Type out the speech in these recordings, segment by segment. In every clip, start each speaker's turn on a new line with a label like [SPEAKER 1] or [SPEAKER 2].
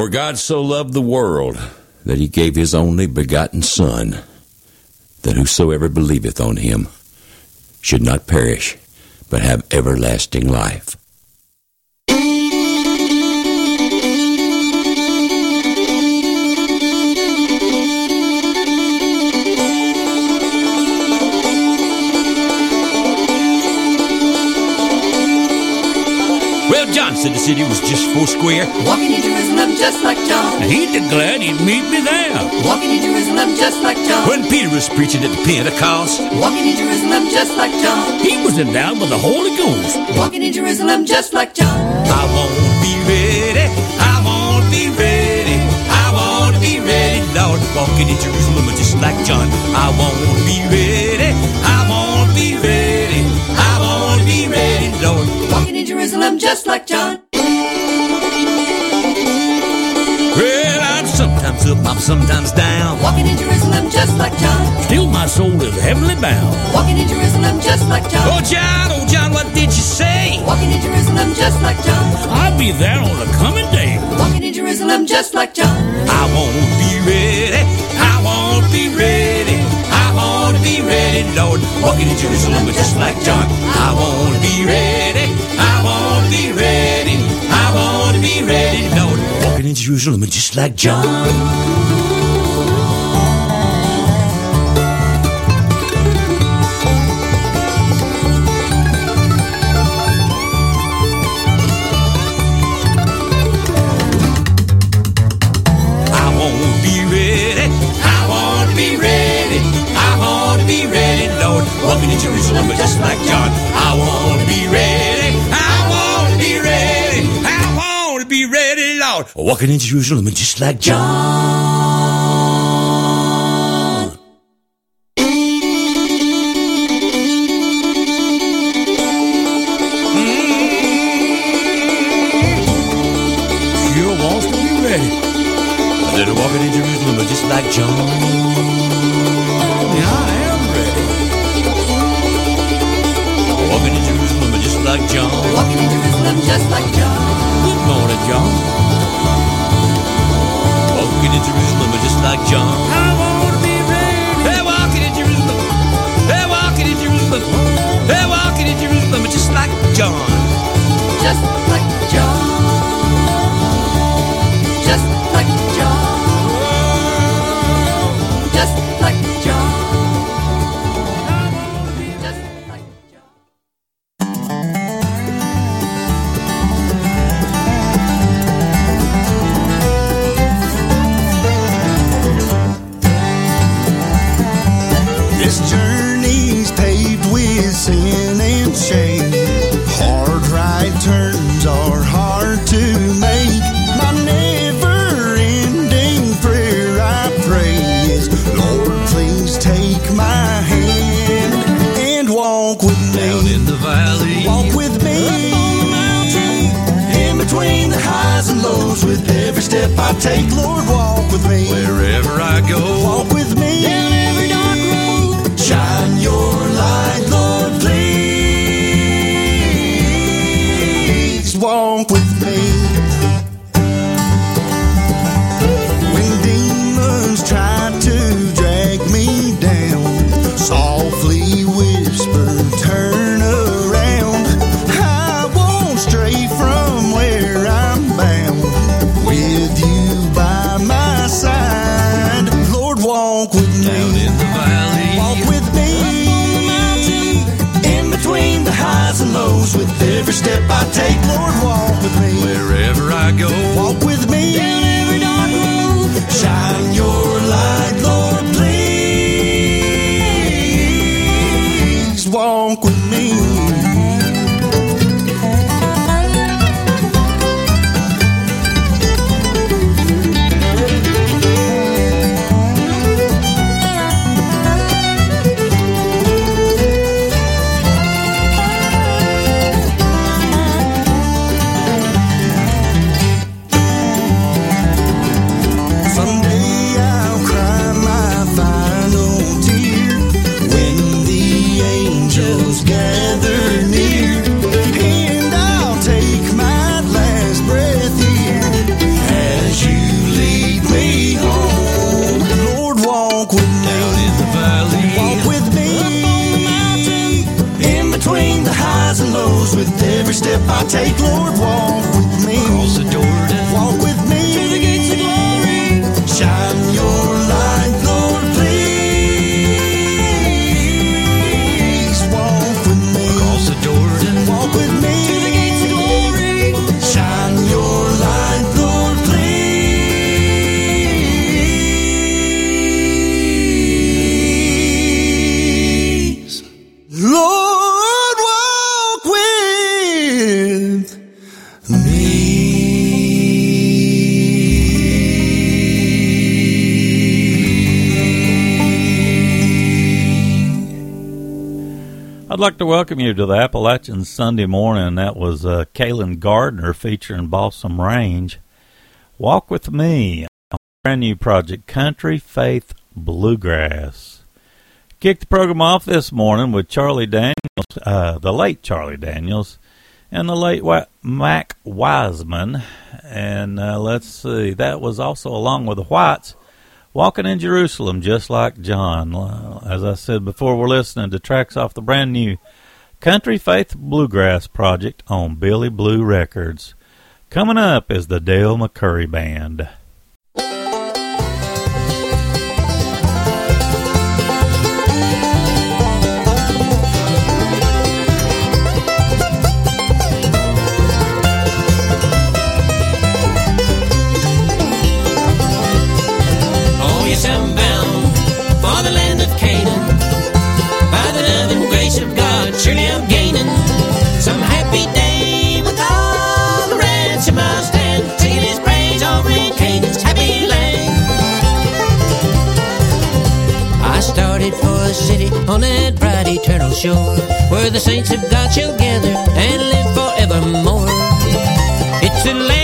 [SPEAKER 1] For God so loved the world that he gave his only begotten Son, that whosoever believeth on him should not perish, but have everlasting life.
[SPEAKER 2] Well, John said the city was just four square.
[SPEAKER 3] Walking in Jerusalem just like John.
[SPEAKER 2] He declared he'd meet me there.
[SPEAKER 3] Walking in Jerusalem just like John.
[SPEAKER 2] When Peter was preaching at the Pentecost,
[SPEAKER 3] Walking in Jerusalem just like John.
[SPEAKER 2] he was endowed with the Holy Ghost.
[SPEAKER 3] Walking in Jerusalem just like John.
[SPEAKER 2] I won't be ready. I won't be ready. I won't be ready, Lord. Walking in Jerusalem just like John. I won't be ready. I won't be ready. I won't be ready, Lord.
[SPEAKER 3] Walking in Jerusalem just like John.
[SPEAKER 2] Sometimes up, I'm sometimes down.
[SPEAKER 3] Walking in Jerusalem just like John.
[SPEAKER 2] Still, my soul is heavenly bound.
[SPEAKER 3] Walking in Jerusalem just like John.
[SPEAKER 2] Oh, John, oh, John, what did you say?
[SPEAKER 3] Walking in Jerusalem just like John.
[SPEAKER 2] I'll be there on the coming day.
[SPEAKER 3] Walking in Jerusalem just like John.
[SPEAKER 2] I won't be ready. I won't be ready. I won't be ready, Lord. Walking in Jerusalem just like John. I won't be ready. I won't be ready. I won't be ready, Lord. Walking in Jerusalem just like John. Walking in Jerusalem and just like John.
[SPEAKER 4] welcome you to the Appalachian Sunday morning. That was uh, Caeland Gardner featuring Balsam Range. Walk with me, brand new project, Country Faith Bluegrass. Kicked the program off this morning with Charlie Daniels, uh, the late Charlie Daniels, and the late Wa- Mac Wiseman. And uh, let's see, that was also along with the Whites. Walking in Jerusalem, just like John. As I said before, we're listening to tracks off the brand new Country Faith Bluegrass Project on Billy Blue Records. Coming up is the Del McCoury Band.
[SPEAKER 5] shore where the saints of God shall together and live forevermore. It's a land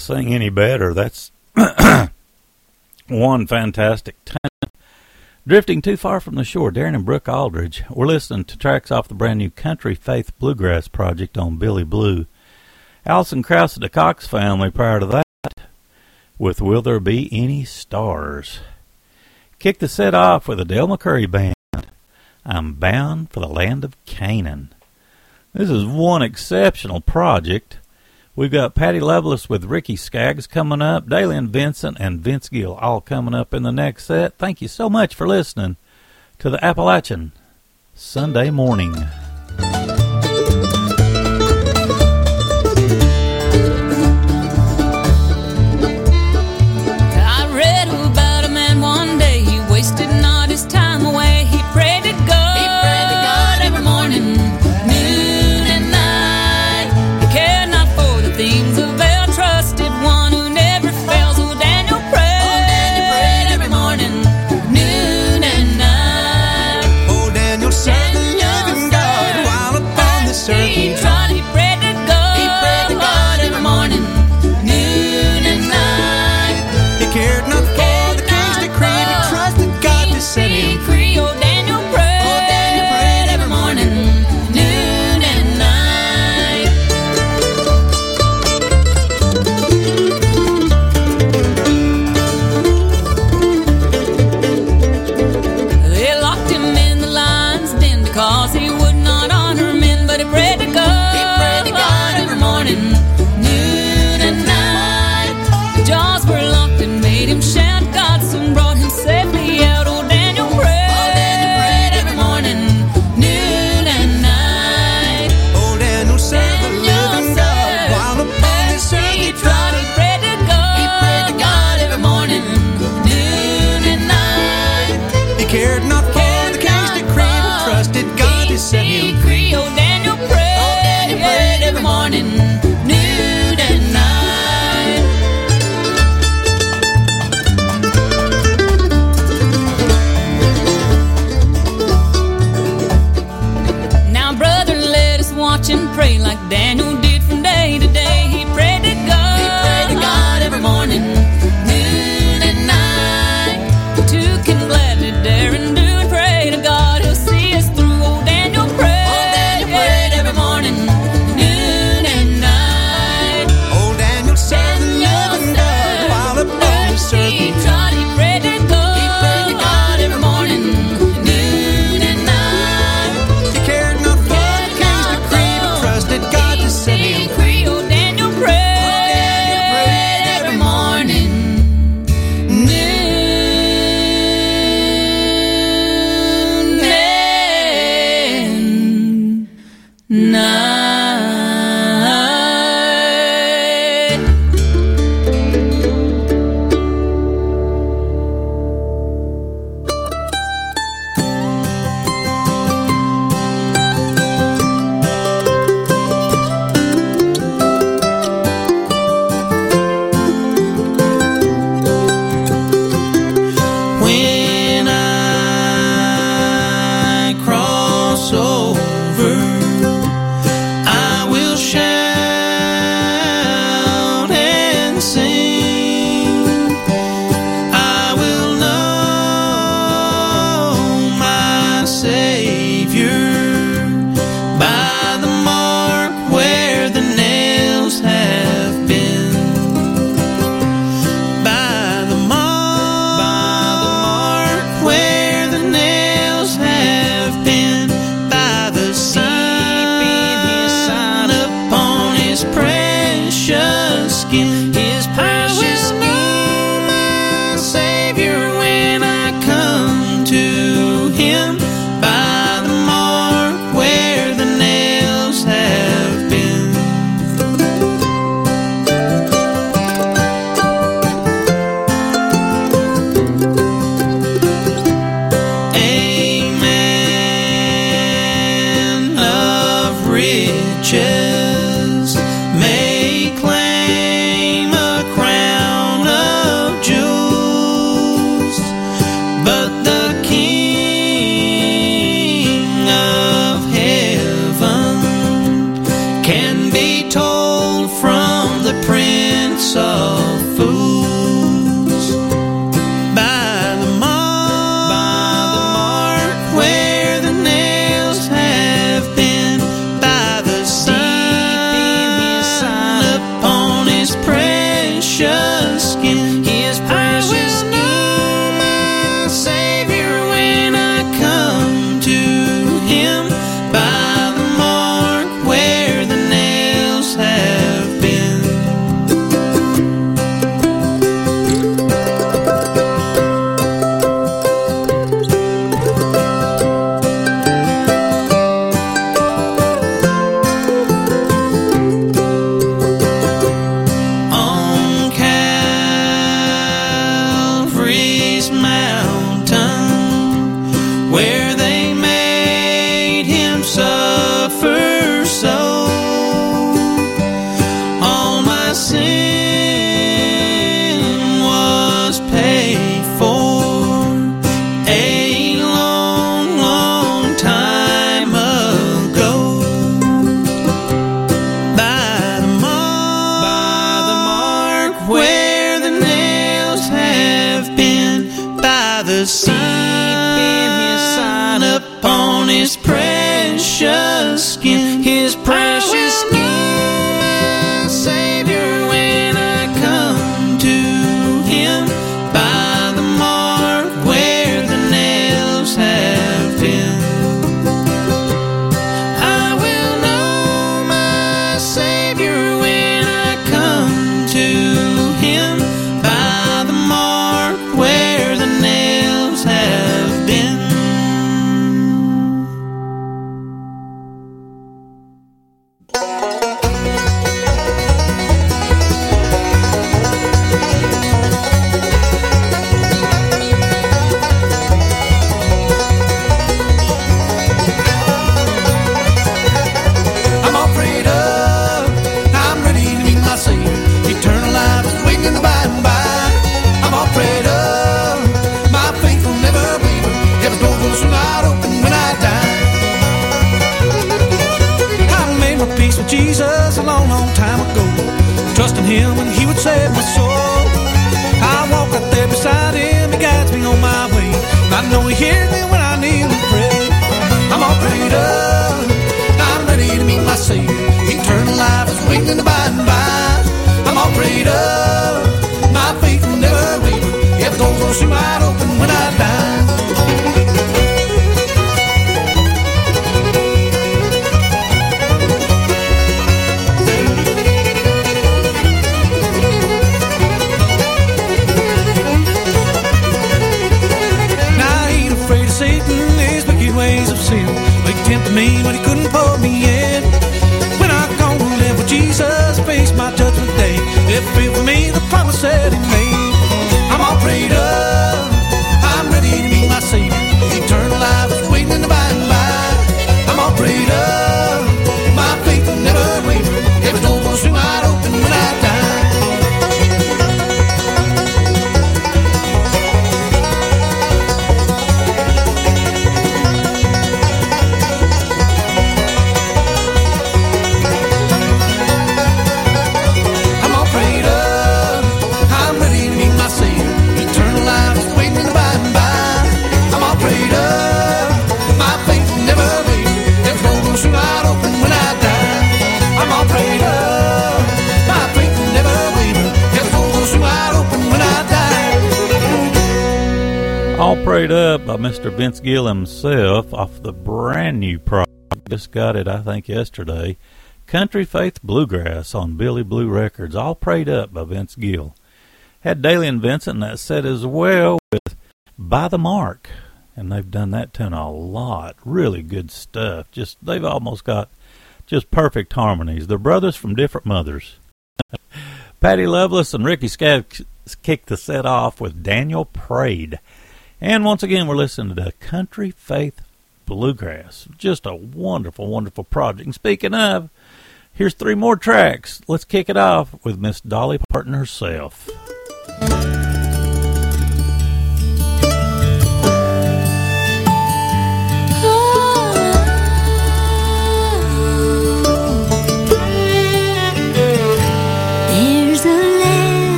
[SPEAKER 4] sing any better. That's one fantastic time. Drifting too far from the shore, Darin and Brooke Aldridge. We're listening to tracks off the brand new Country Faith Bluegrass project on Billy Blue. Alison Krauss of the Cox family prior to that with Will There Be Any Stars? Kick the set off with the Del McCoury band. I'm bound for the land of Canaan. This is one exceptional project. We've got Patty Loveless with Ricky Skaggs coming up, Dailey and Vincent and Vince Gill all coming up in the next set. Thank you so much for listening to the Appalachian Sunday morning.
[SPEAKER 6] pray
[SPEAKER 7] like Daniel Gill himself off the brand new project. Just got it, I think, yesterday. Country Faith Bluegrass on Billy Blue Records, all prayed up by Vince Gill. Had Dailey and Vincent in that set as well with By the Mark, and they've done that tune a lot. Really good stuff. Just they've almost got just perfect harmonies. They're brothers from different mothers. Patty Loveless and Ricky Skaggs kicked the set off with Daniel Prayed. And once again, we're listening to Country Faith Bluegrass. Just a wonderful, wonderful project. And speaking of, here's three more tracks. Let's kick it off with Miss Dolly Parton herself.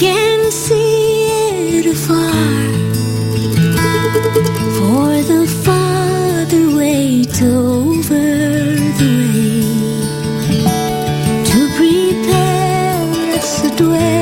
[SPEAKER 8] can see it afar. For the Father waits over the way to prepare us a dwelling.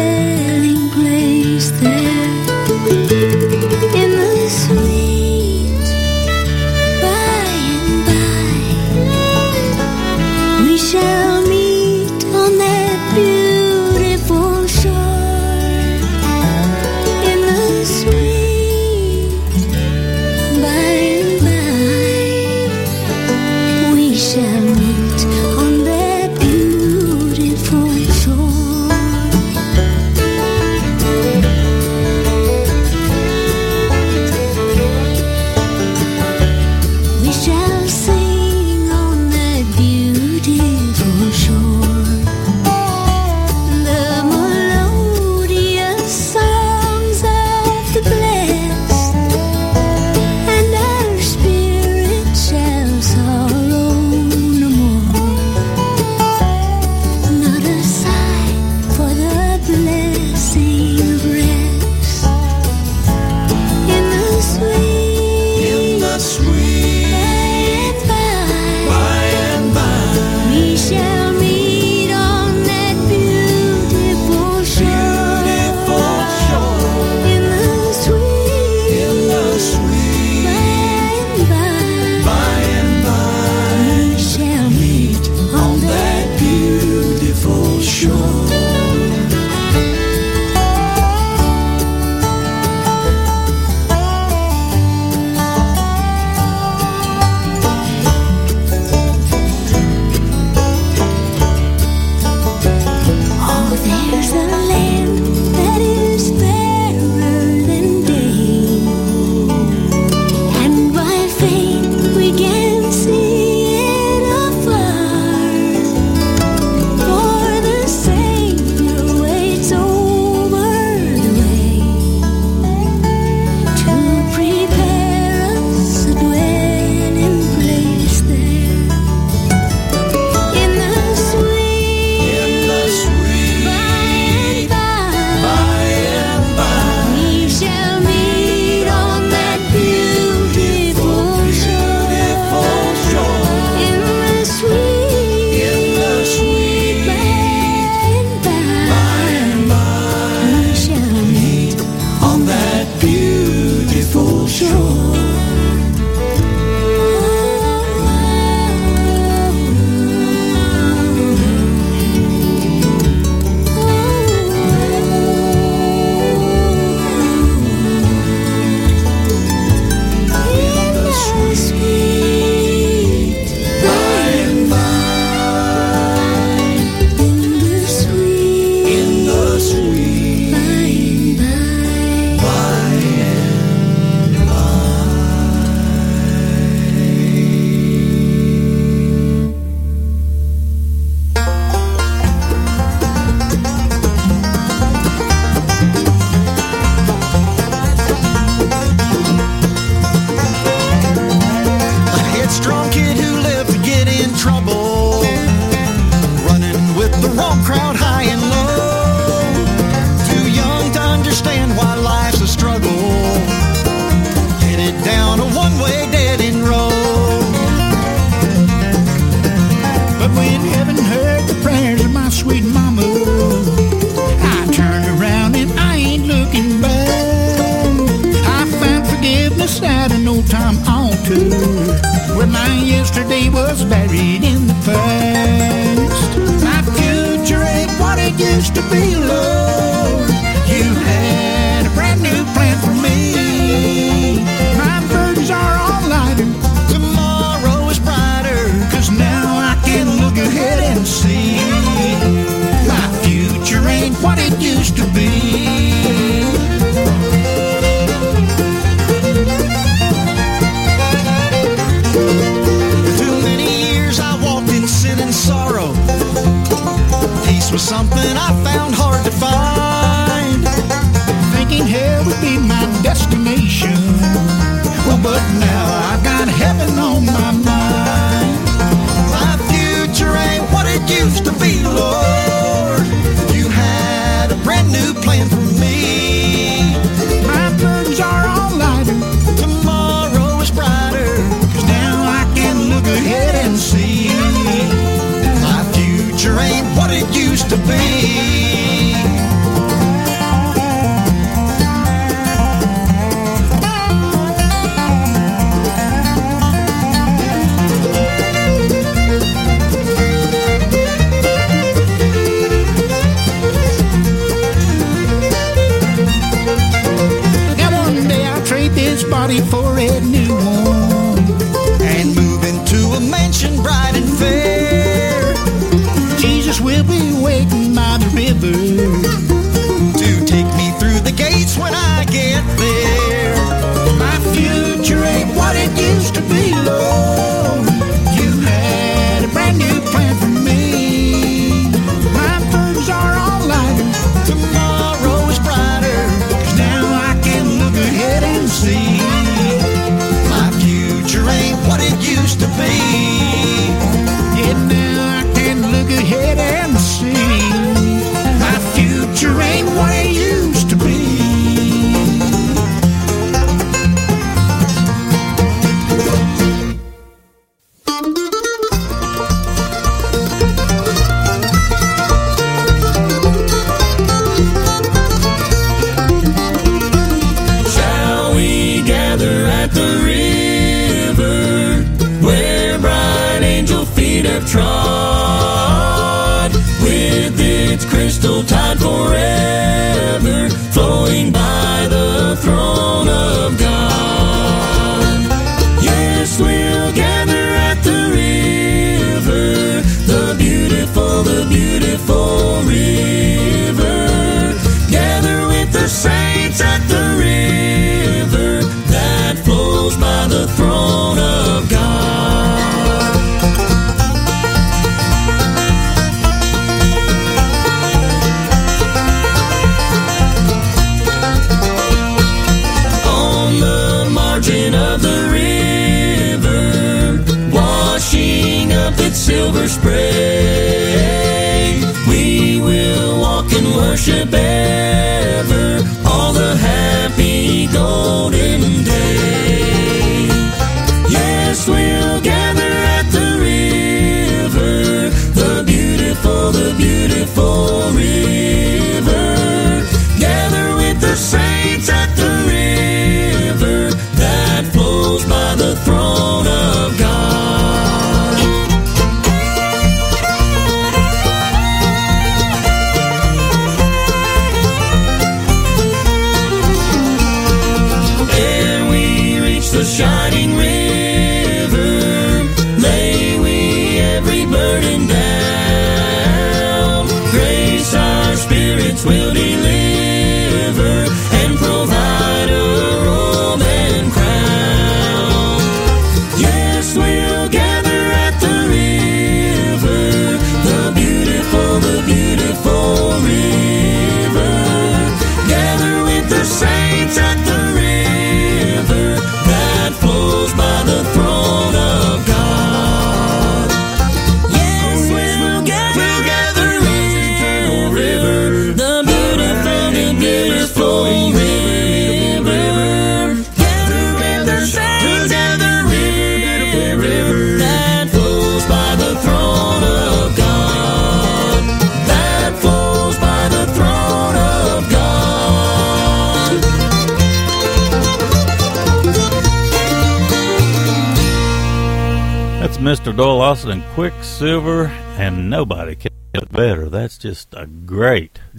[SPEAKER 9] yesterday was buried in the past. My future ain't what it used to be. something I found
[SPEAKER 4] home.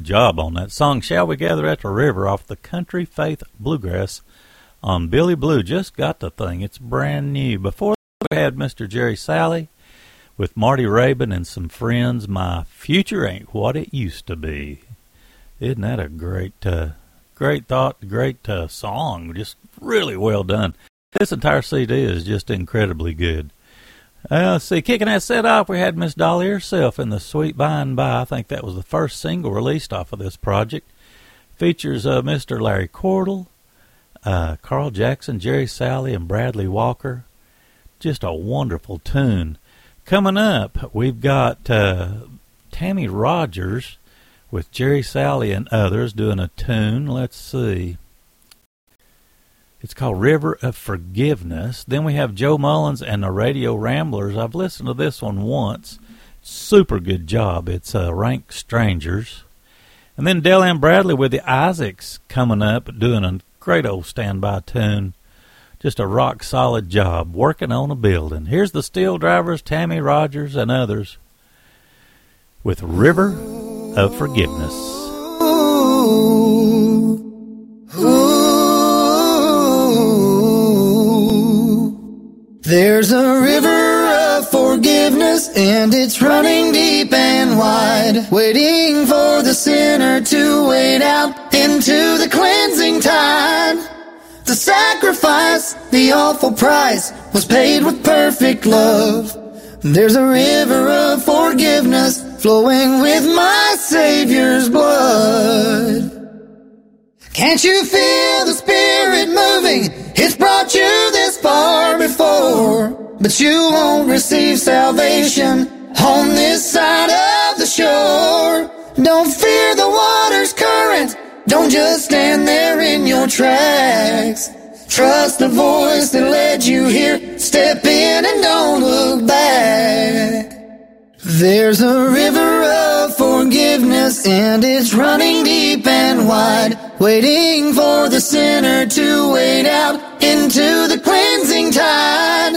[SPEAKER 4] Job on that song. Shall we gather at the river off the Country Faith Bluegrass on Billy Blue? Just got the thing. It's brand new. Before we had Mr. Jerry Salley with Marty Raybon and some friends. My future ain't what it used to be. Isn't that a great, uh, great thought, great uh, song? Just really well done. This entire CD is just incredibly good. Uh, see, kicking that set off, we had Miss Dolly herself in the Sweet By and By. I think that was the first single released off of this project. Features uh, Mr. Larry Cordle, uh, Carl Jackson, Jerry Salley, and Bradley Walker. Just a wonderful tune. Coming up, we've got uh, Tammy Rogers with Jerry Salley and others doing a tune. Let's see. It's called River of Forgiveness. Then we have Joe Mullins and the Radio Ramblers. I've listened to this one once. Super good job. It's uh, Rank Strangers. And then Dale Ann Bradley with the Isaacs coming up, doing a great old standby tune. Just a rock solid job working on a building. Here's the Steel Drivers, Tammy Rogers, and others with River of Forgiveness.
[SPEAKER 10] There's a river of forgiveness and it's running deep and wide, waiting for the sinner to wade out into the cleansing tide. The sacrifice, the awful price, was paid with perfect love. There's a river of forgiveness flowing with my Savior's blood. Can't you feel the Spirit moving? It's brought you this far before, but you won't receive salvation on this side of the shore. Don't fear the water's current. Don't just stand there in your tracks. Trust the voice that led you here. Step in and don't look back. There's a river of forgiveness and it's running deep and wide, waiting for the sinner to wade out into the cleansing tide.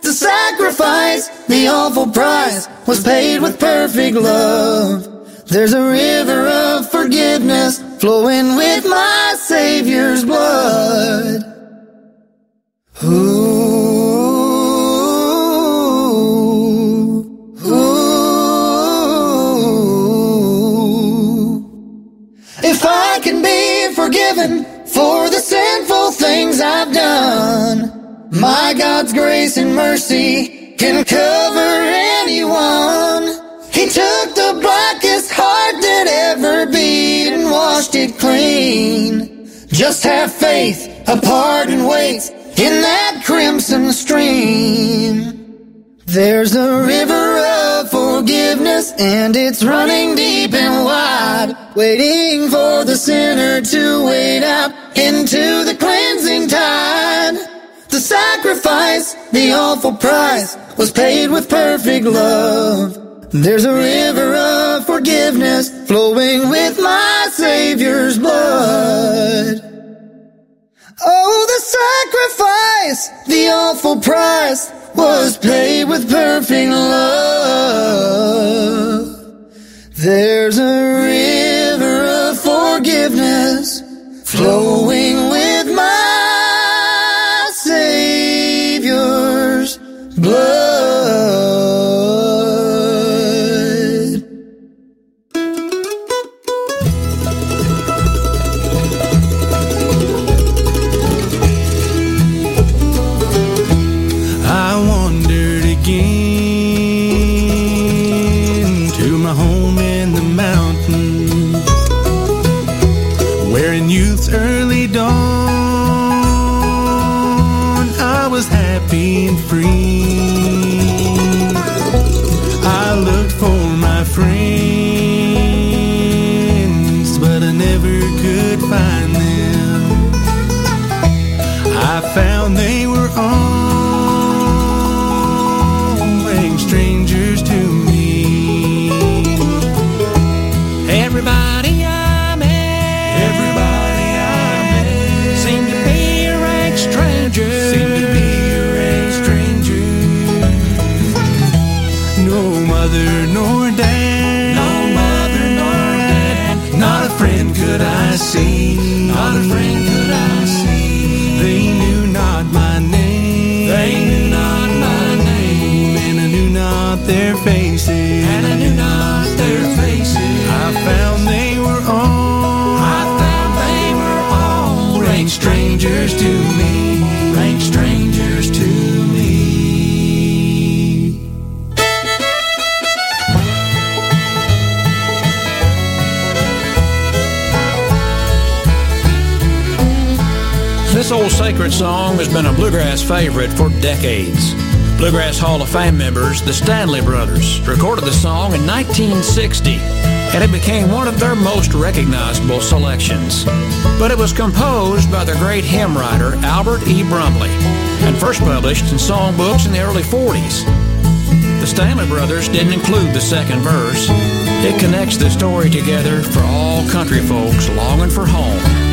[SPEAKER 10] The sacrifice, the awful price, was paid with perfect love. There's a river of forgiveness flowing with my Savior's blood. Ooh, can be forgiven for the sinful things I've done, my God's grace and mercy can cover anyone. He took the blackest heart that ever beat and washed it clean. Just have faith, a pardon waits in that crimson stream. There's a river of forgiveness and it's running deep and wide, waiting for the sinner to wade out into the cleansing tide. The sacrifice, the awful price, was paid with perfect love. There's a river of forgiveness flowing with my Savior's blood. Oh, the sacrifice, the awful price was paid with perfect love. There's a river of forgiveness flowing with
[SPEAKER 7] favorite song has been a bluegrass favorite for decades. Bluegrass Hall of Fame members, the Stanley Brothers, recorded the song in 1960, and it became one of their most recognizable selections. But it was composed by the great hymn writer Albert E. Brumley and first published in songbooks in the early 40s. The Stanley Brothers didn't include the second verse. It connects the story together for all country folks longing for home.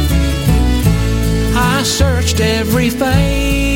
[SPEAKER 7] I searched every face.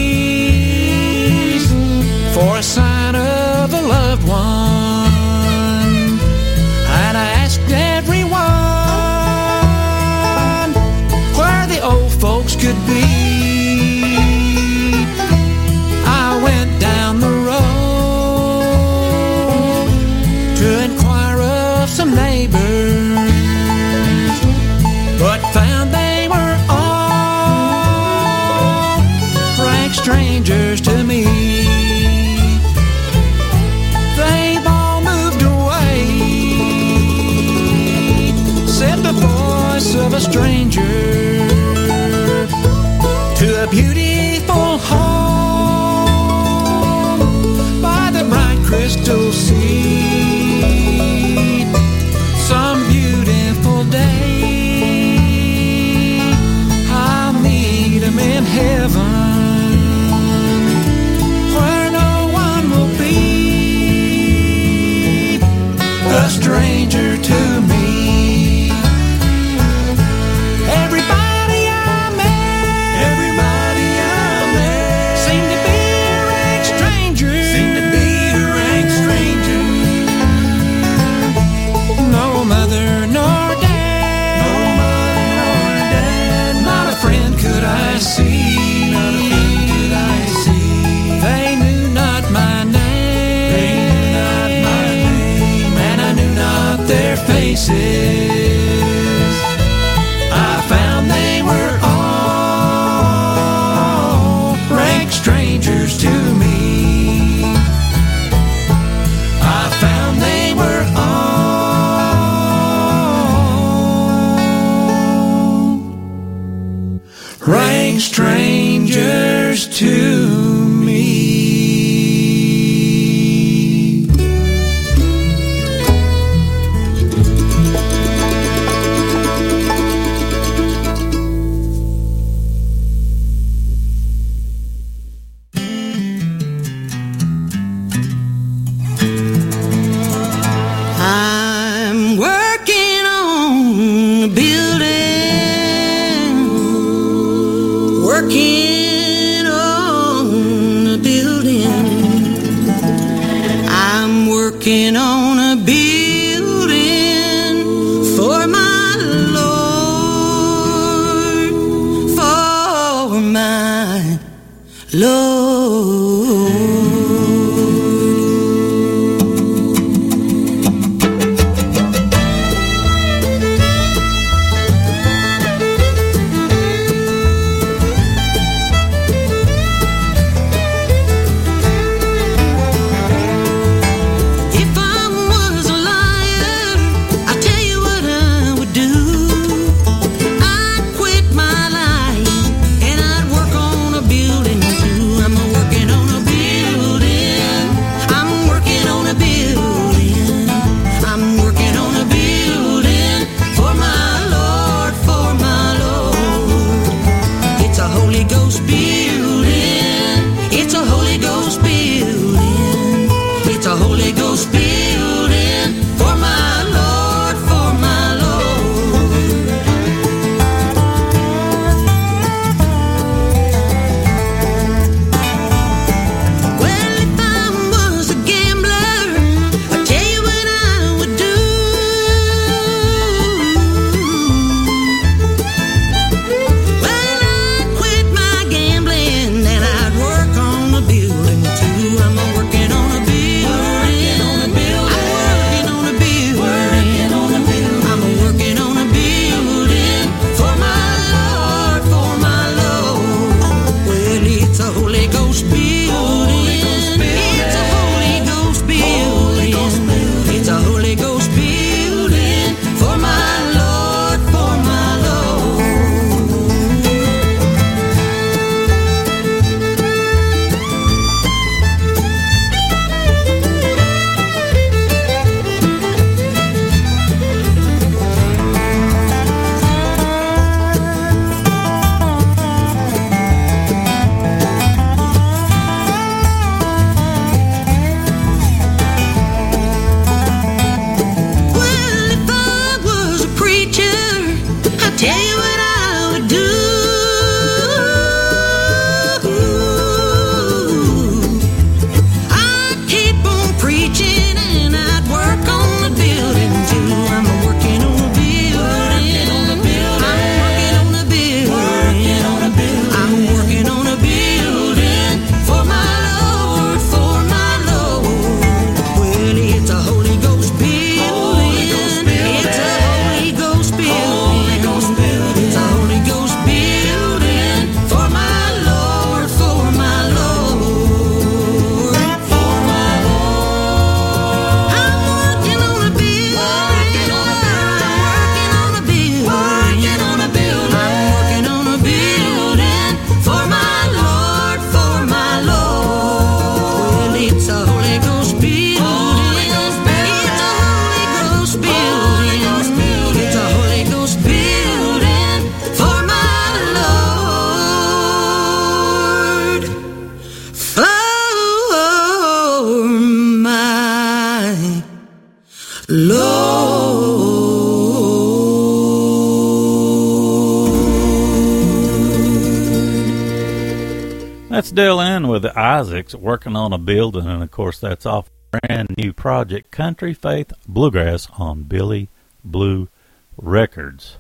[SPEAKER 4] Isaacs working on a building, and of course, that's off brand new project Country Faith Bluegrass on Billy Blue Records.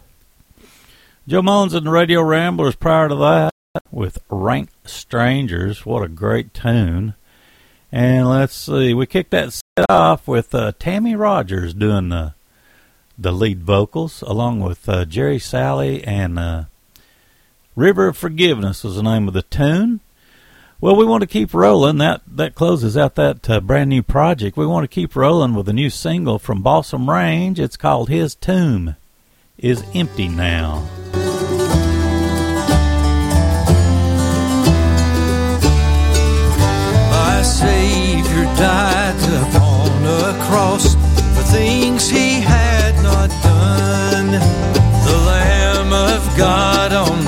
[SPEAKER 4] Joe Mullins and the Radio Ramblers prior to that with Rank Strangers. What a great tune. And let's see, we kicked that set off with uh, Tammy Rogers doing the, the lead vocals, along with uh, Jerry Salley and uh, River of Forgiveness was the name of the tune. Well, we want to keep rolling. That that closes out that uh, brand new project. We want to keep rolling with a new single from Balsam Range. It's called His Tomb is Empty Now.
[SPEAKER 5] My Savior died upon a cross for things he had not done. The Lamb of God on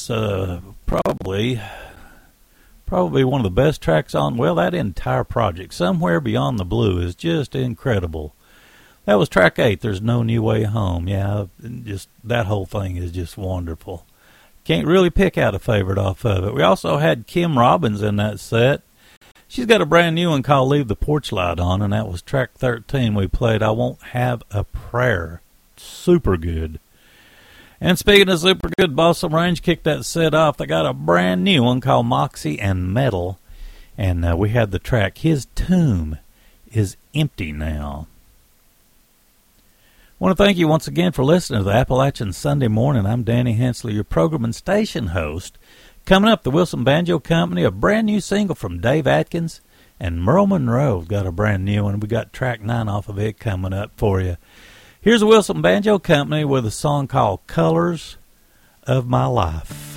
[SPEAKER 4] That's uh, probably probably one of the best tracks on. Well, that entire project, somewhere beyond the blue, is just incredible. That was track eight. There's no new way home. Yeah, just that whole thing is just wonderful. Can't really pick out a favorite off of it. We also had Kim Robbins in that set. She's got a brand new one called "Leave the Porch Light On," and that was track 13 we played. I won't have a prayer. Super good. And speaking of super good, Balsam Range kicked that set off. They got a brand new one called Moxie and Metal. And uh, we had the track, His Tomb is Empty Now. I want to thank you once again for listening to the Appalachian Sunday Morning. I'm Danny Hensley, your program and station host.
[SPEAKER 11] Coming up, the Wilson Banjo Company, a brand new single from Dave Adkins. And Merle Monroe got a brand new one. We got track nine off of it coming up for you. Here's the Wilson Banjo Company with a song called Colors of My Life.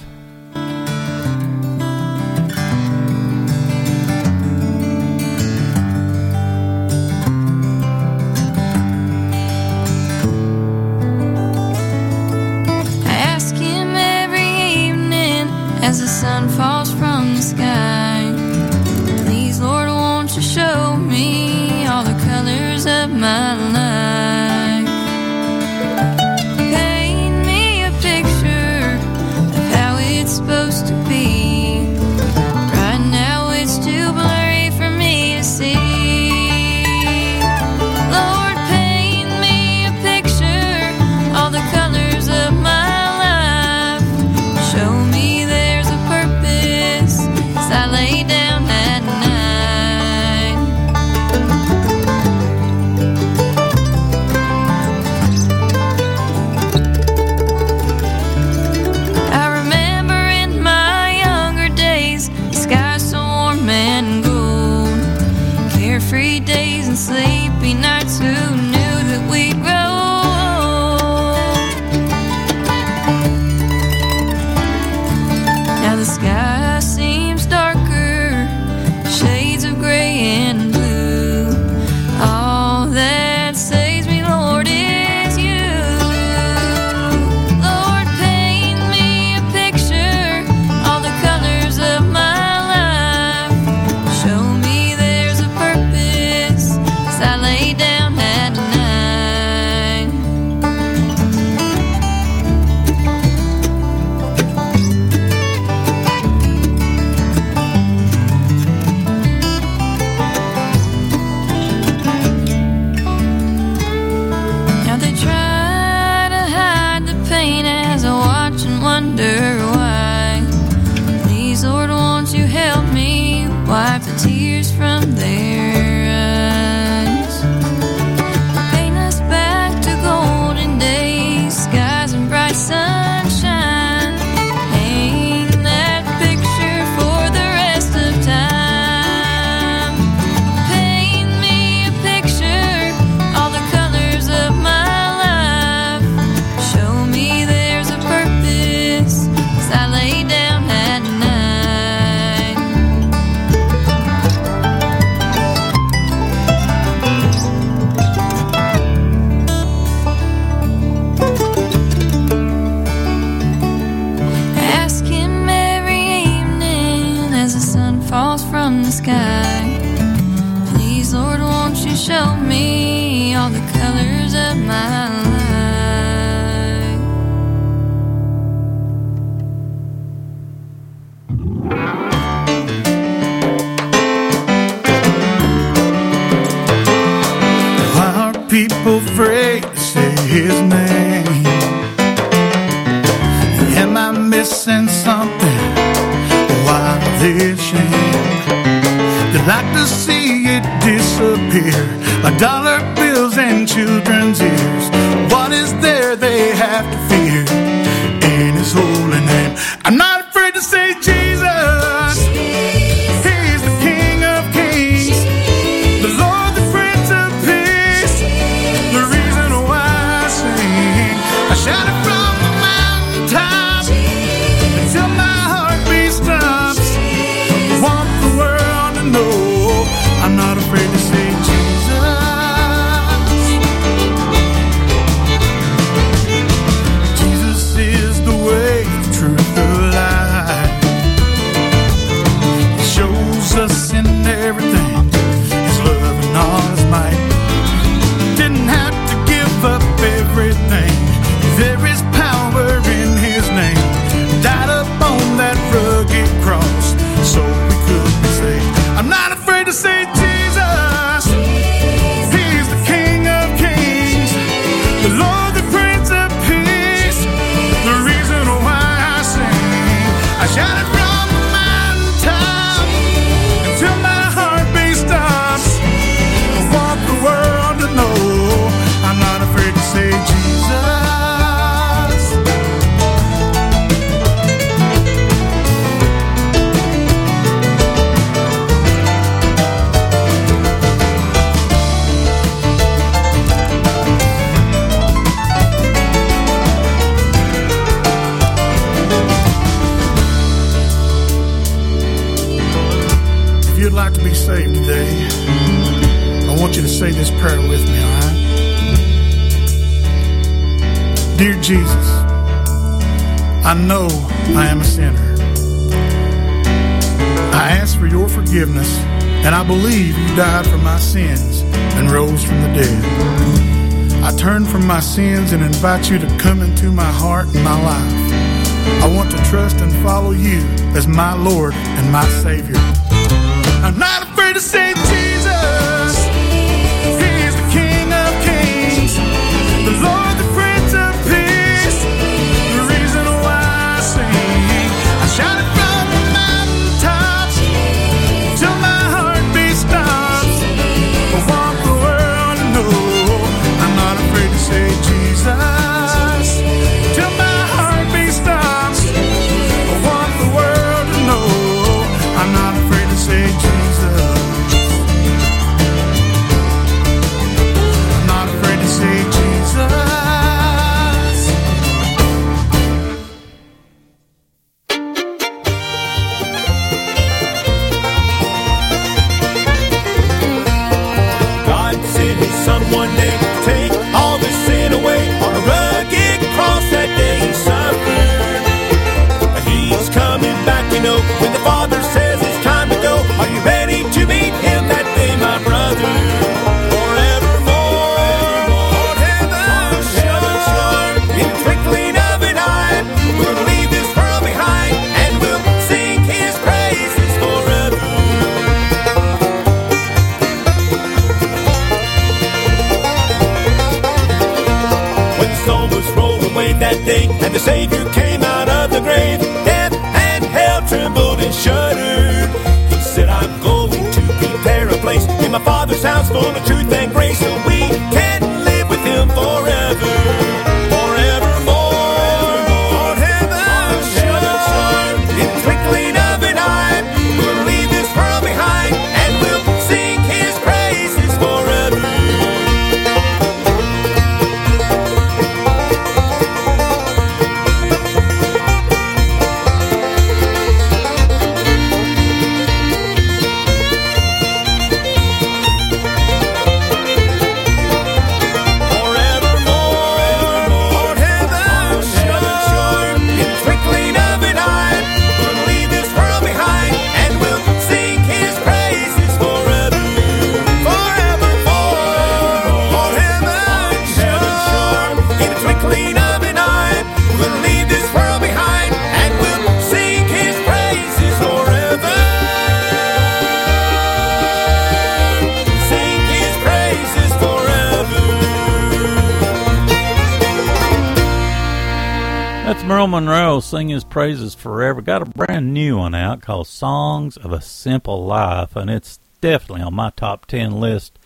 [SPEAKER 12] Sing
[SPEAKER 13] his praises forever.
[SPEAKER 4] Got a brand new one out called Songs of a Simple Life, and it's definitely on my top 10 list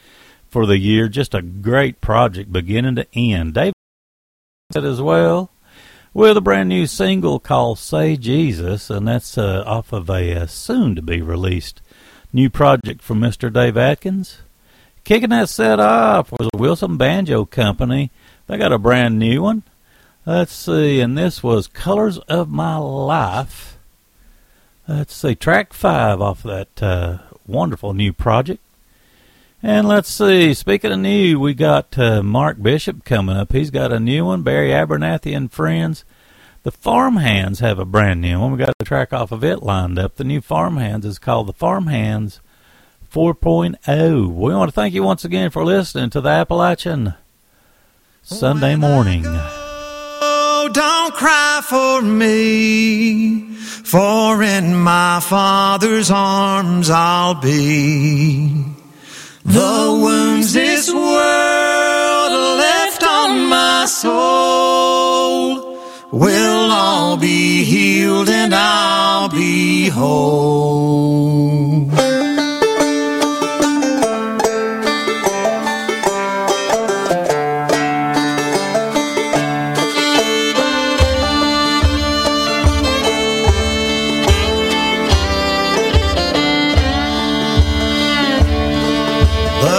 [SPEAKER 4] for the year. Just a great project beginning to end. Dave said as well with a brand new single called Say Jesus, and that's uh, off of a uh, soon to be released new project from Mr. Dave Adkins. Kicking that set off was the Wilson Banjo Company. They got a brand new one. Let's see, and this was Colors of My Life. Let's see, track five off that uh, wonderful new project. And let's see, speaking of new, we got uh, Mark Bishop coming up. He's got a new one, Barry Abernathy and Friends. The Farmhands have a brand new one. We got a track off of it lined up. The new Farmhands is called the Farmhands 4.0. We want to thank you once again for listening to the Appalachian Sunday morning.
[SPEAKER 14] Oh, don't cry for me, for in my Father's arms I'll be. The wounds this world left on my soul will all be healed and I'll be whole.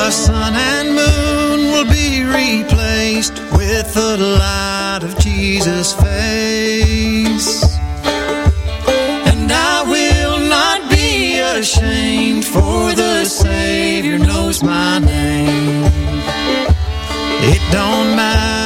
[SPEAKER 14] The sun and moon will be replaced with the light of Jesus' face. And I will not be ashamed, for the
[SPEAKER 15] Savior knows
[SPEAKER 7] my name. It don't matter.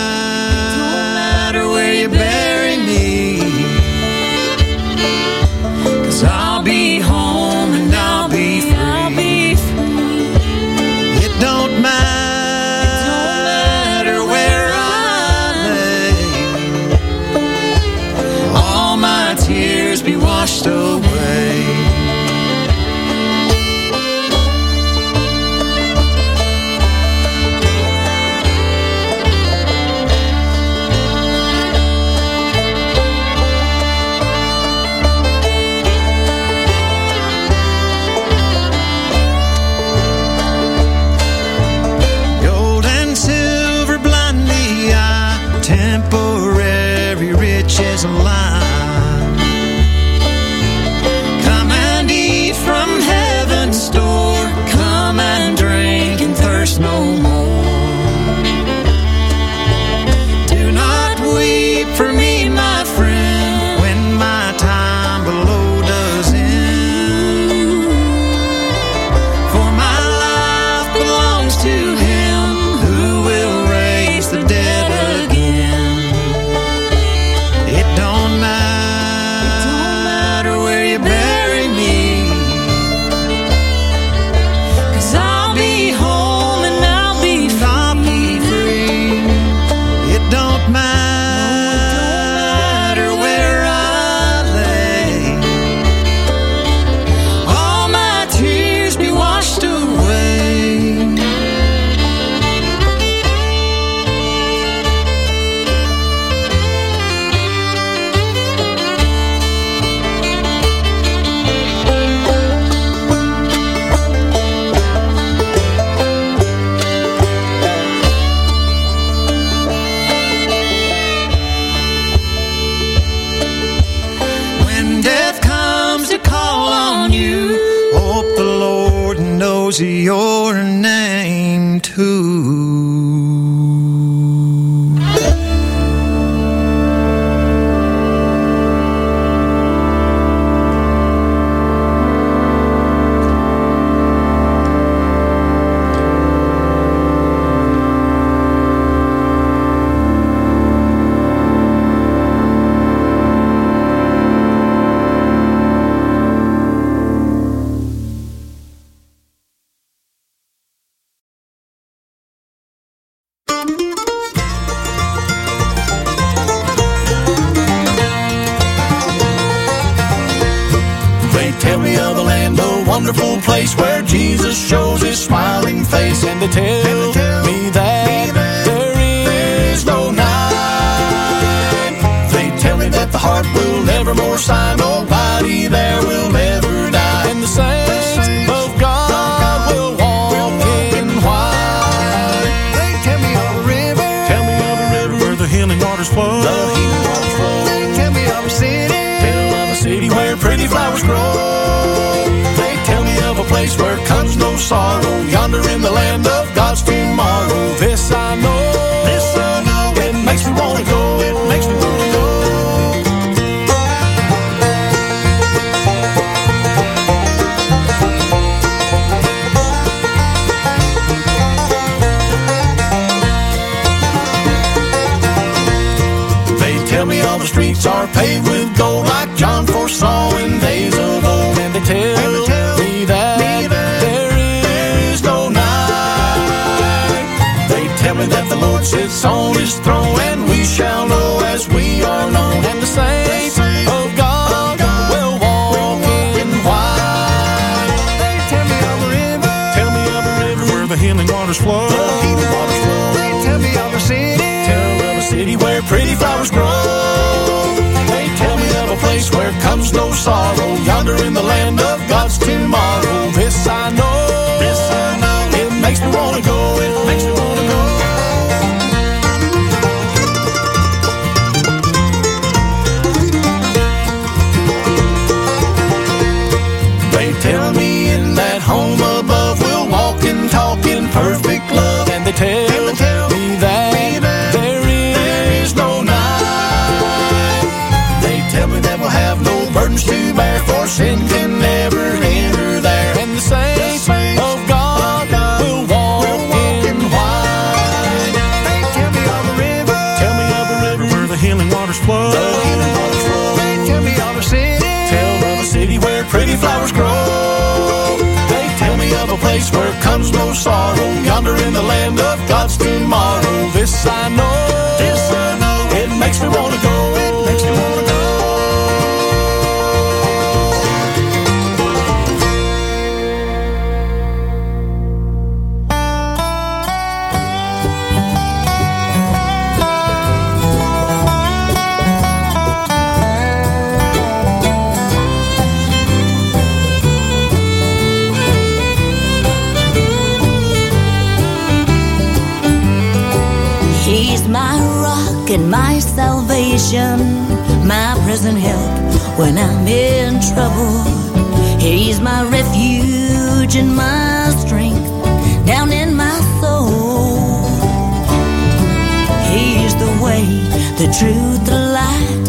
[SPEAKER 7] pretty flowers grow. They tell me of a place where comes no sorrow. Christ on his throne, and we shall know as we are known, and the saints of God will walk in white.
[SPEAKER 15] Tell me of a river,
[SPEAKER 7] tell me of a river
[SPEAKER 16] where the healing waters flow.
[SPEAKER 7] The healing waters flow.
[SPEAKER 15] Tell me of a city,
[SPEAKER 7] tell me of a
[SPEAKER 15] city
[SPEAKER 7] where pretty flowers grow. They tell me of a place where comes no sorrow, yonder in the land of I
[SPEAKER 5] when I'm in trouble. He's my refuge and my strength down in my soul. He's the way, the truth, the light.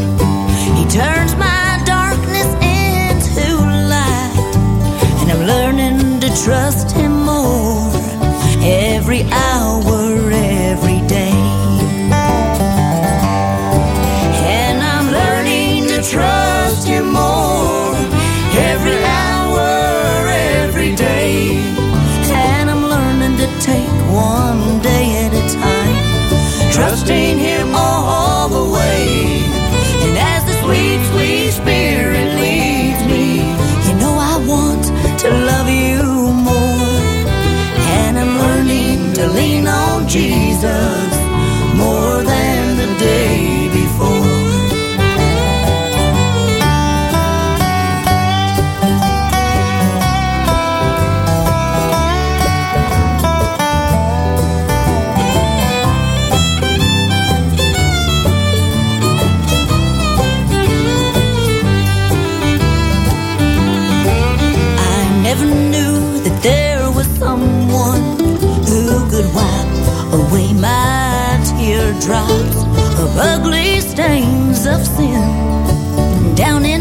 [SPEAKER 5] He turns my darkness into light. And I'm learning to trust him never knew that there was someone who could wipe away my teardrops of ugly stains of sin. Down in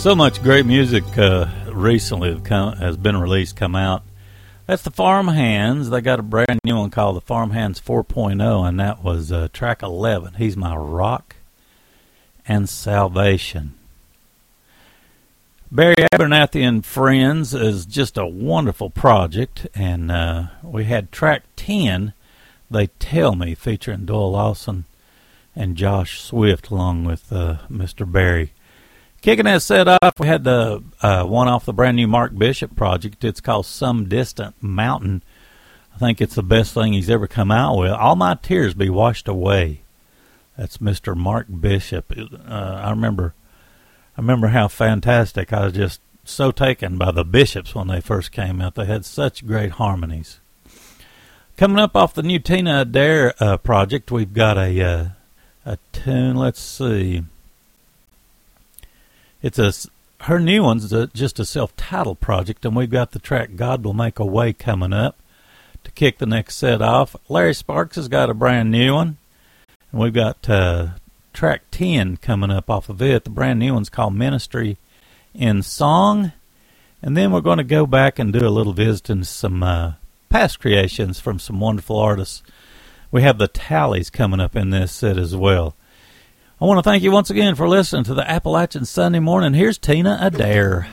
[SPEAKER 4] So much great music uh, recently come, has been released, come out. That's the Farm Hands. They got a brand new one called the Farm Hands 4.0, and that was uh, track 11. He's my rock and salvation. Barry Abernathy and Friends is just a wonderful project, and uh, we had track 10, They Tell Me, featuring Doyle Lawson and Josh Swift, along with uh, Mr. Barry. Kicking that set off, we had the uh, one off the brand new Mark Bishop project. It's called Some Distant Mountain. I think it's the best thing he's ever come out with. All my tears be washed away. That's Mr. Mark Bishop. Uh, I remember, I remember how fantastic. I was just so taken by the Bishops when they first came out. They had such great harmonies. Coming up off the new Tina Adair uh, project, we've got a uh, a tune. Let's see. It's a her new one's a, just a self-titled project, and we've got the track "God Will Make a Way" coming up to kick the next set off. Larry Sparks has got a brand new one, and we've got uh, track ten coming up off of it. The brand new one's called "Ministry in Song," and then we're going to go back and do a little visiting some uh, past creations from some wonderful artists. We have the Talleys coming up in this set as well. I want to thank you once again for listening to the Appalachian Sunday Morning. Here's Tina Adair.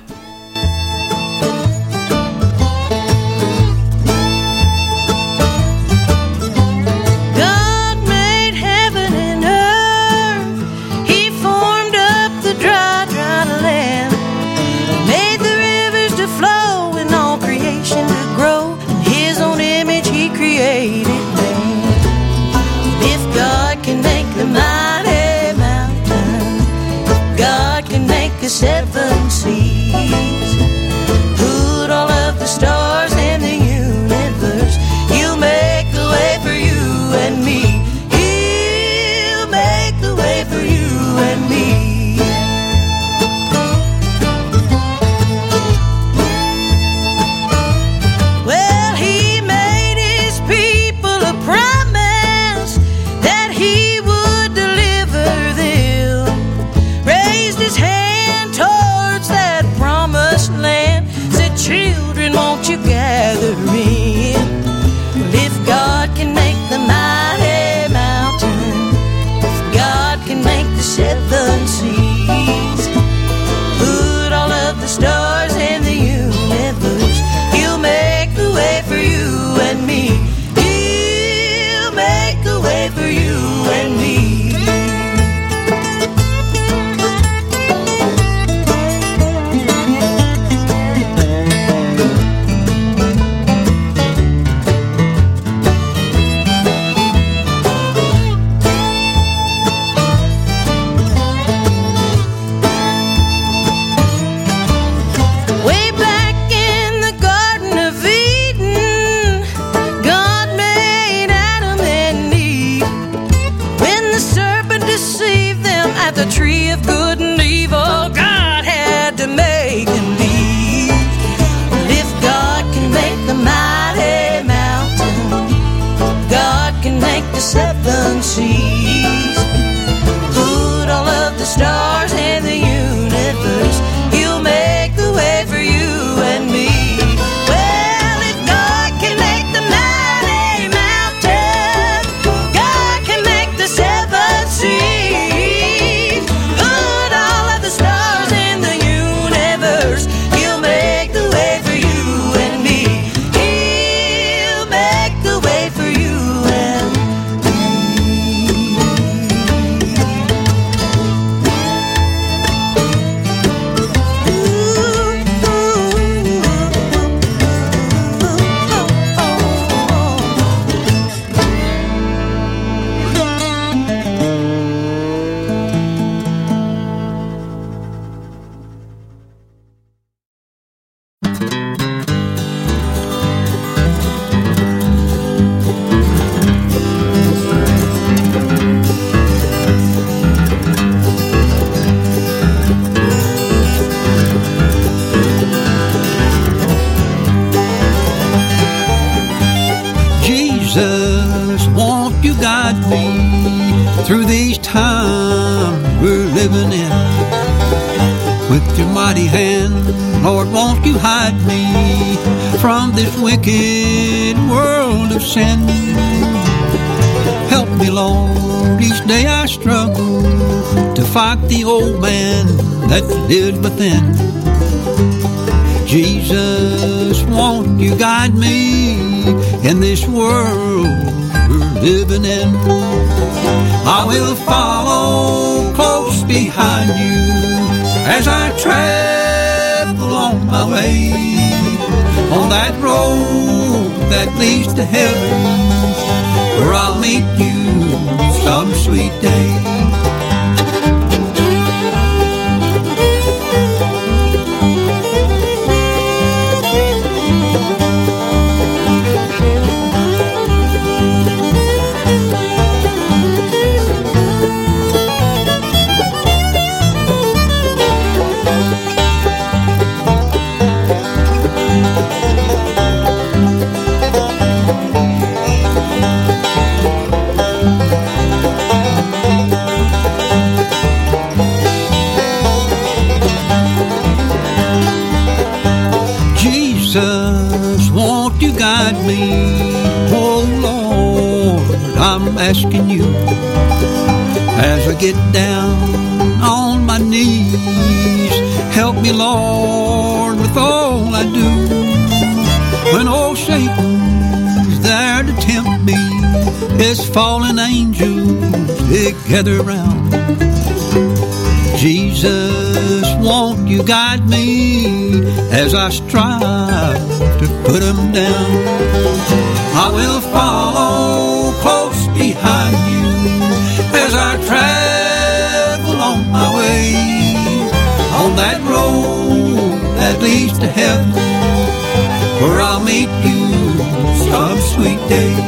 [SPEAKER 17] fallen angels, they gather round. Jesus, won't you guide me as I strive to put them down? I will follow close behind you as I travel on my way on that road that leads to heaven where I'll meet you some sweet day.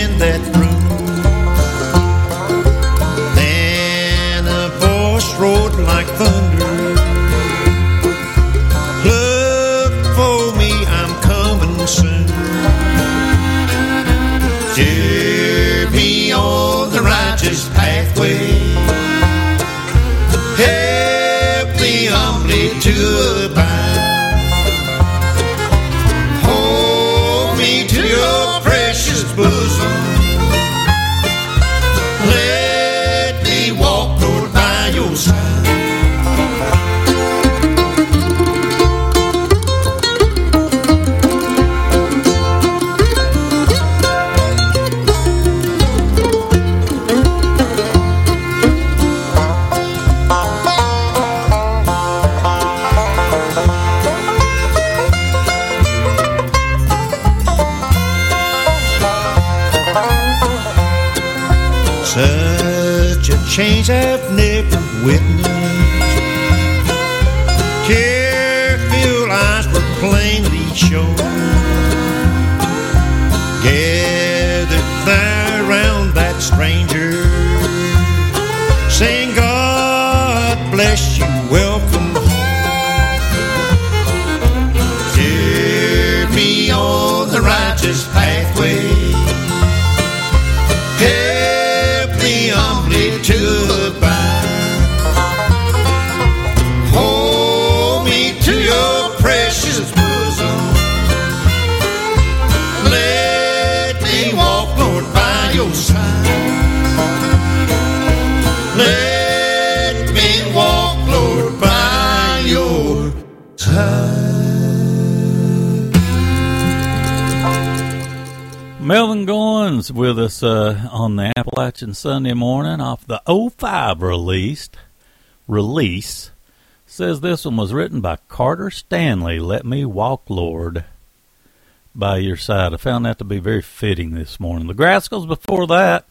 [SPEAKER 18] In that
[SPEAKER 14] room.
[SPEAKER 4] Appalachian Sunday morning off the 05 released release. Says this one was written by Carter Stanley. Let me walk, Lord, by your side. I found that to be very fitting this morning. The Grascals before that,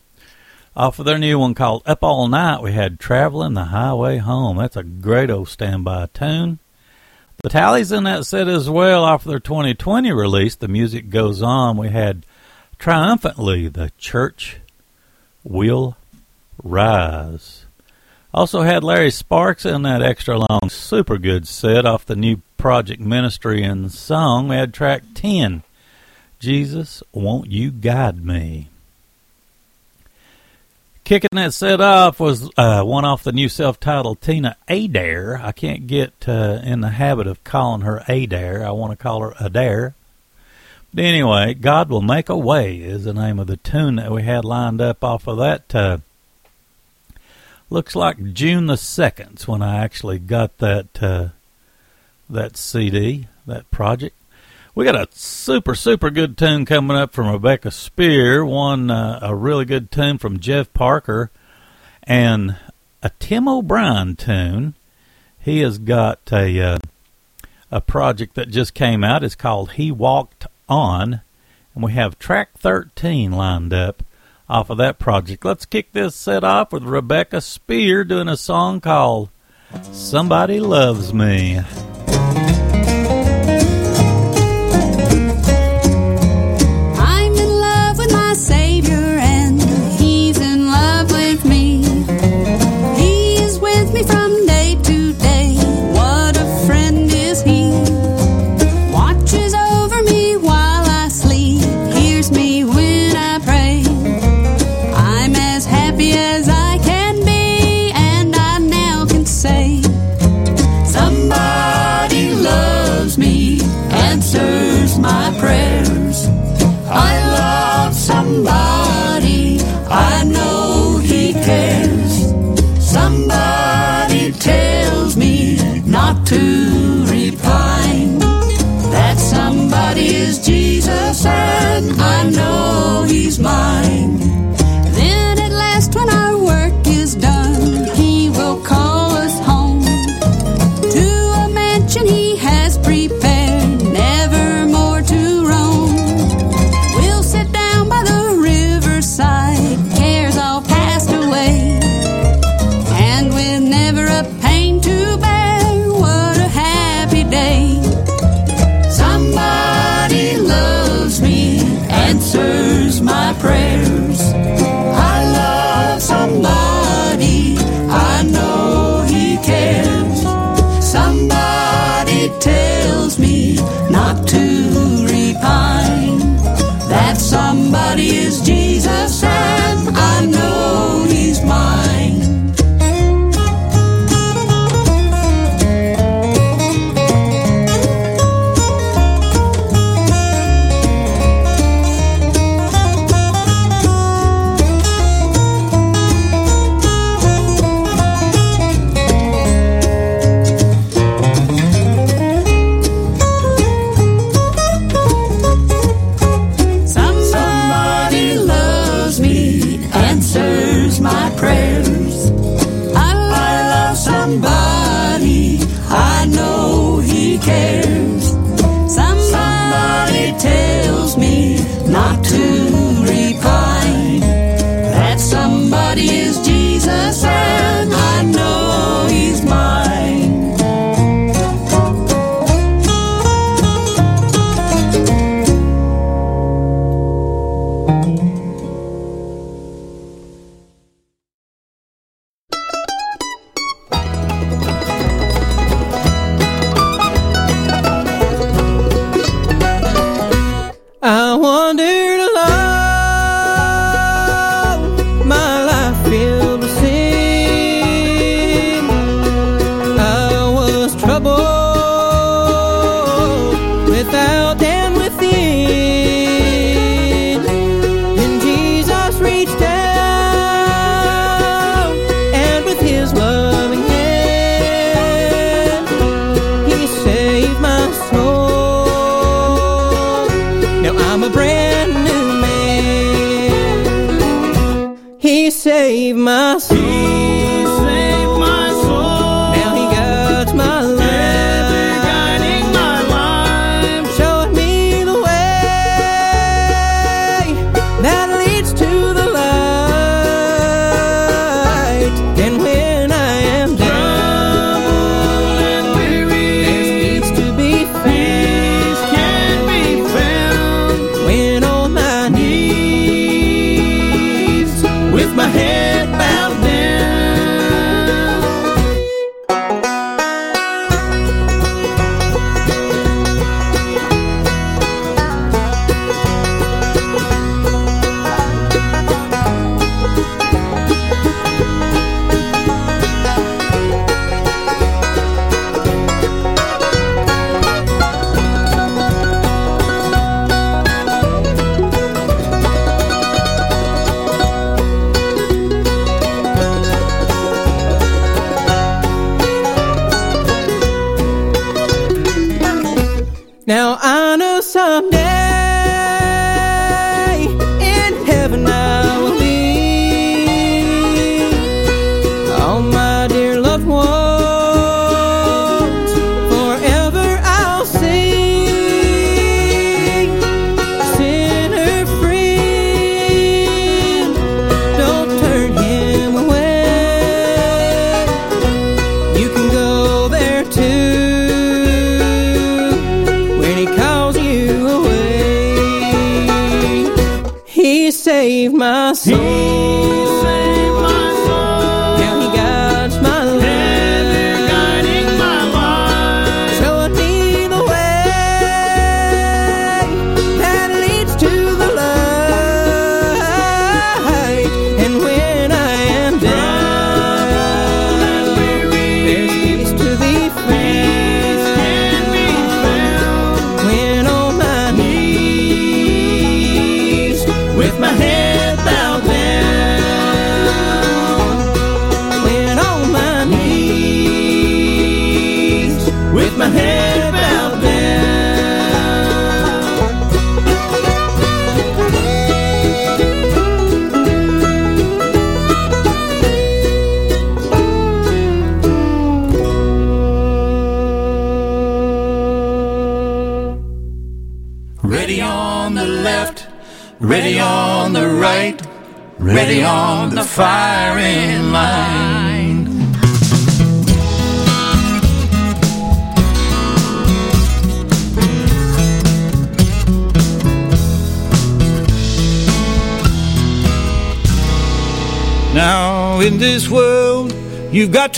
[SPEAKER 4] off of their new one called Up All Night, we had Traveling the Highway Home. That's a great old standby tune. The Talleys in that set as well off their 2020 release, The Music Goes On, we had triumphantly the church will rise. Also had Larry Sparks in that extra long, super good set off the new Project Ministry and song. We had track 10, Jesus, Won't You Guide Me? Kicking that set off was uh, one off the new self-titled Tina Adair. I can't get uh, in the habit of calling her Adair. I want to call her Adair. Anyway, God will make a way is the name of the tune that we had lined up off of that. Uh, looks like June the second when I actually got that uh,
[SPEAKER 5] that CD, that project. We got a super super good tune coming up from Rebecca Spear. One uh, a really good tune from Jeff Parker, and a Tim O'Brien tune. He has got a uh, a project that just came out. It's called He Walked on, and we have track 13 lined up off of that project. Let's kick this set off with Rebecca Spear doing a song called Somebody Loves Me.
[SPEAKER 19] head
[SPEAKER 15] back.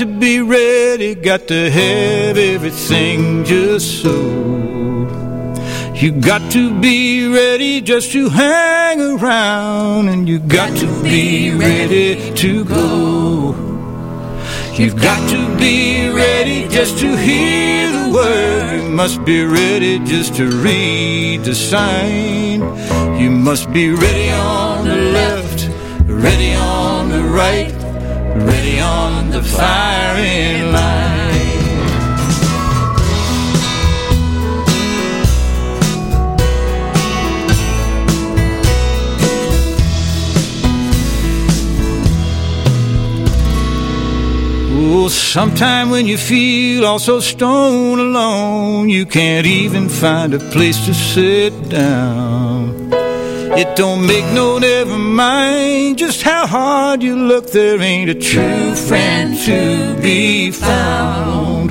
[SPEAKER 15] To be
[SPEAKER 2] ready,
[SPEAKER 20] got to have everything just so. You got to be ready just to hang around, and you got to be ready to go. You've got to be ready just to hear the word. You must be ready just to read the sign. You must be ready on the left, ready on the right, ready on the firing line. Oh, sometime when you feel all so stone alone, you can't even find a place to sit down. It don't make no never mind just how hard you look, there ain't a true friend to be found.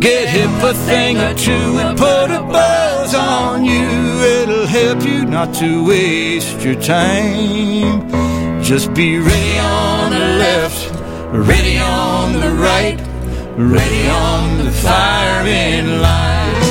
[SPEAKER 20] Get hip a thing or two and put a buzz on you, it'll help you not to waste your time. Just be ready on the left, ready on the right, ready on the firing line.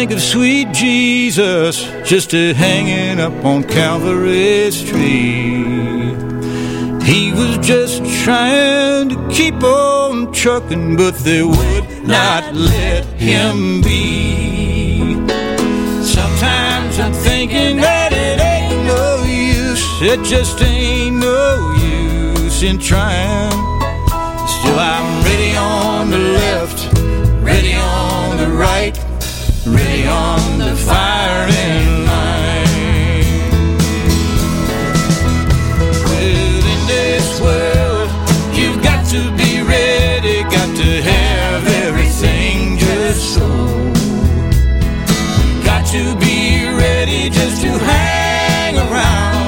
[SPEAKER 20] Think of sweet Jesus, just a hanging up on Calvary's tree, he was just trying to keep on trucking, but they would not let him be. Sometimes I'm thinking that it ain't no use, it just ain't no use in trying. Still, I'm ready on the left, ready on the right, on the firing line. This world, you've got to be ready, got to have everything just so. Got to be ready just to hang around,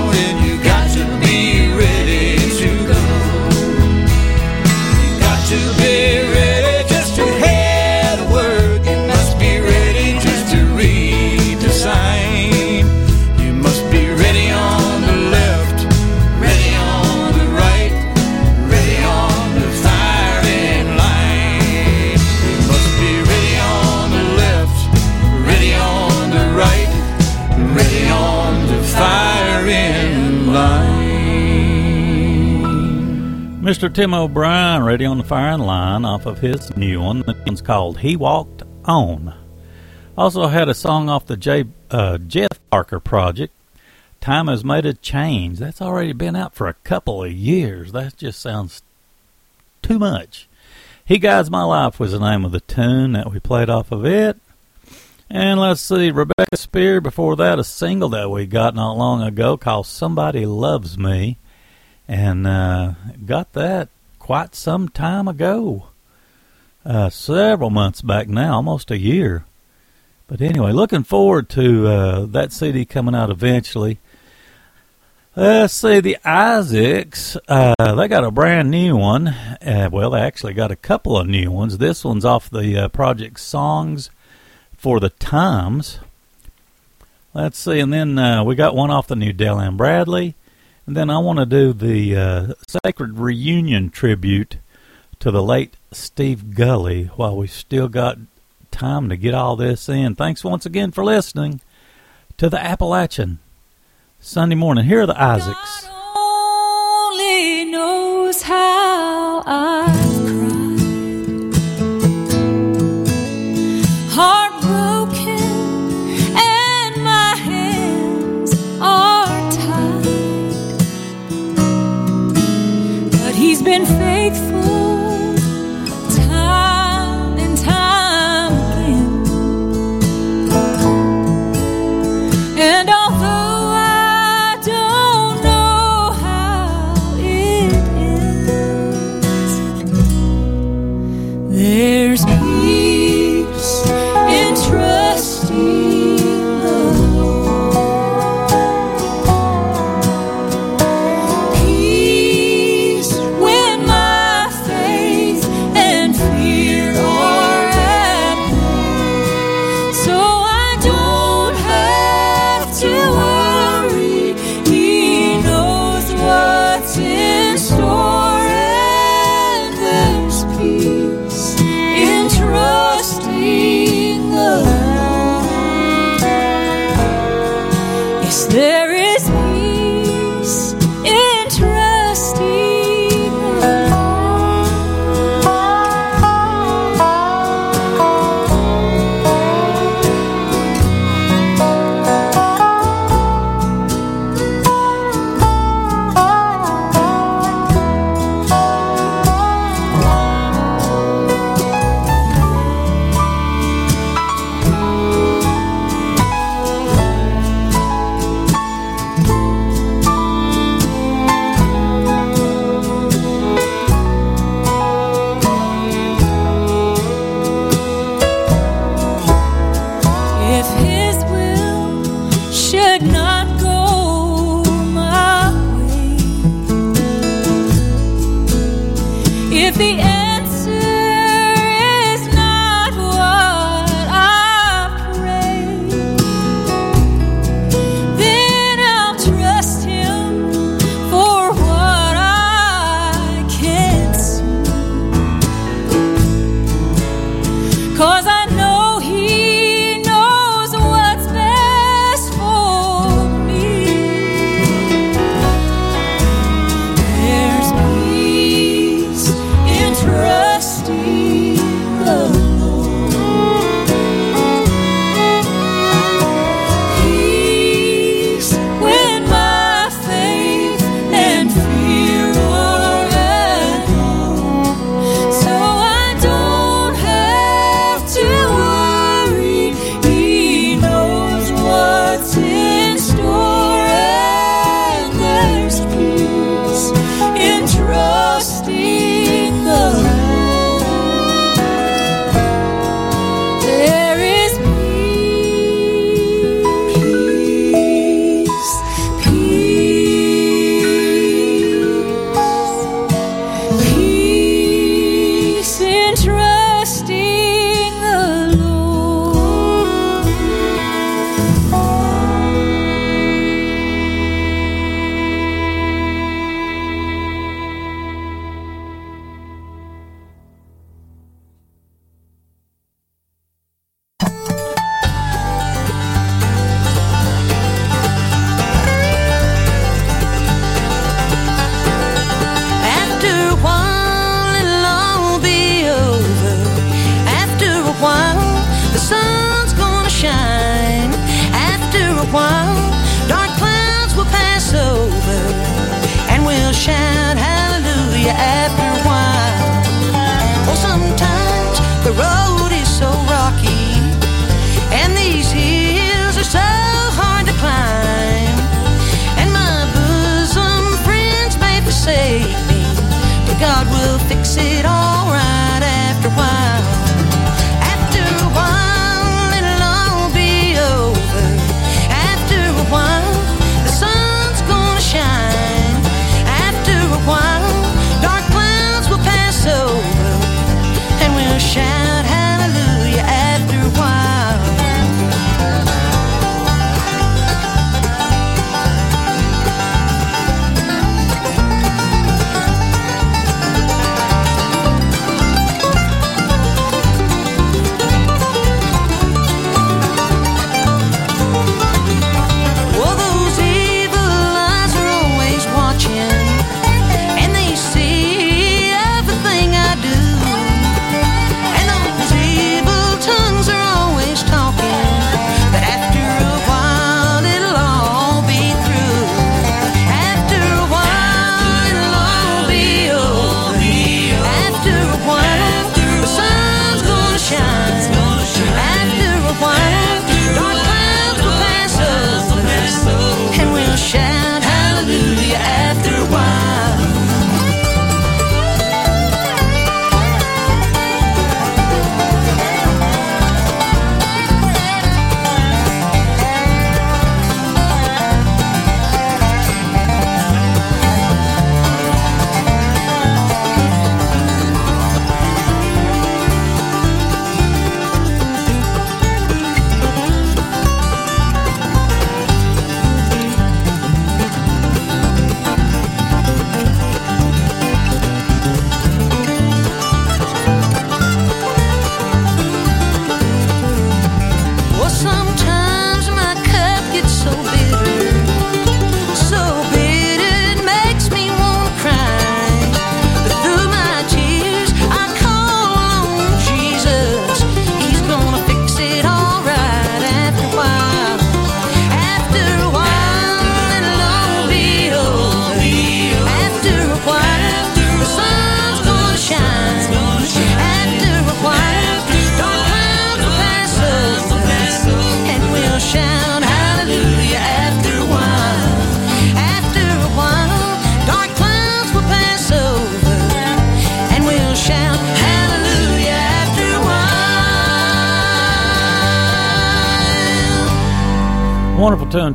[SPEAKER 4] Mr. Tim O'Brien, ready on the firing line off of his new one. The one's called He Walked On. Also had a song off the J, uh, Jeff Parker project. Time has made a change. That's already been out for a couple of years. That just sounds too much. He Guides My Life was the name of the tune that we played off of it. And let's see, Rebecca Spear, before that, a single that we got not long ago called Somebody Loves Me. And uh, got that quite some time ago. Uh, several months back now, almost a year. But anyway, looking forward to uh, that CD coming out eventually. Let's see, the Isaacs, uh, they got a brand new one. Uh, well, they actually got a couple of new ones. This one's off the uh, project Songs for the Times. Let's see, and then uh, we got one off the new Dale Ann Bradley. And then I want to do the uh, Sacred Reunion tribute to the late Steve Gulley while we still got time to get all this in. Thanks once again for listening to the Appalachian Sunday morning. Here are the Isaacs.
[SPEAKER 5] only knows how I've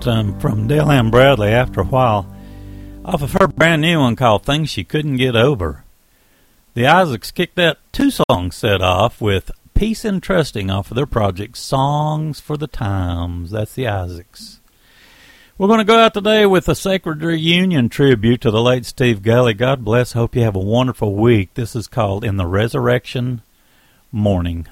[SPEAKER 4] to- from Dale Ann Bradley after a while off of her brand new one called Things She Couldn't Get Over. The Isaacs kicked that two song set off with Peace and Trusting off of their project Songs for the Times. That's the Isaacs. We're going to go out today with a Sacred Reunion tribute to the late Steve Gulley. God bless. Hope you have a wonderful week. This is called In the Resurrection Morning.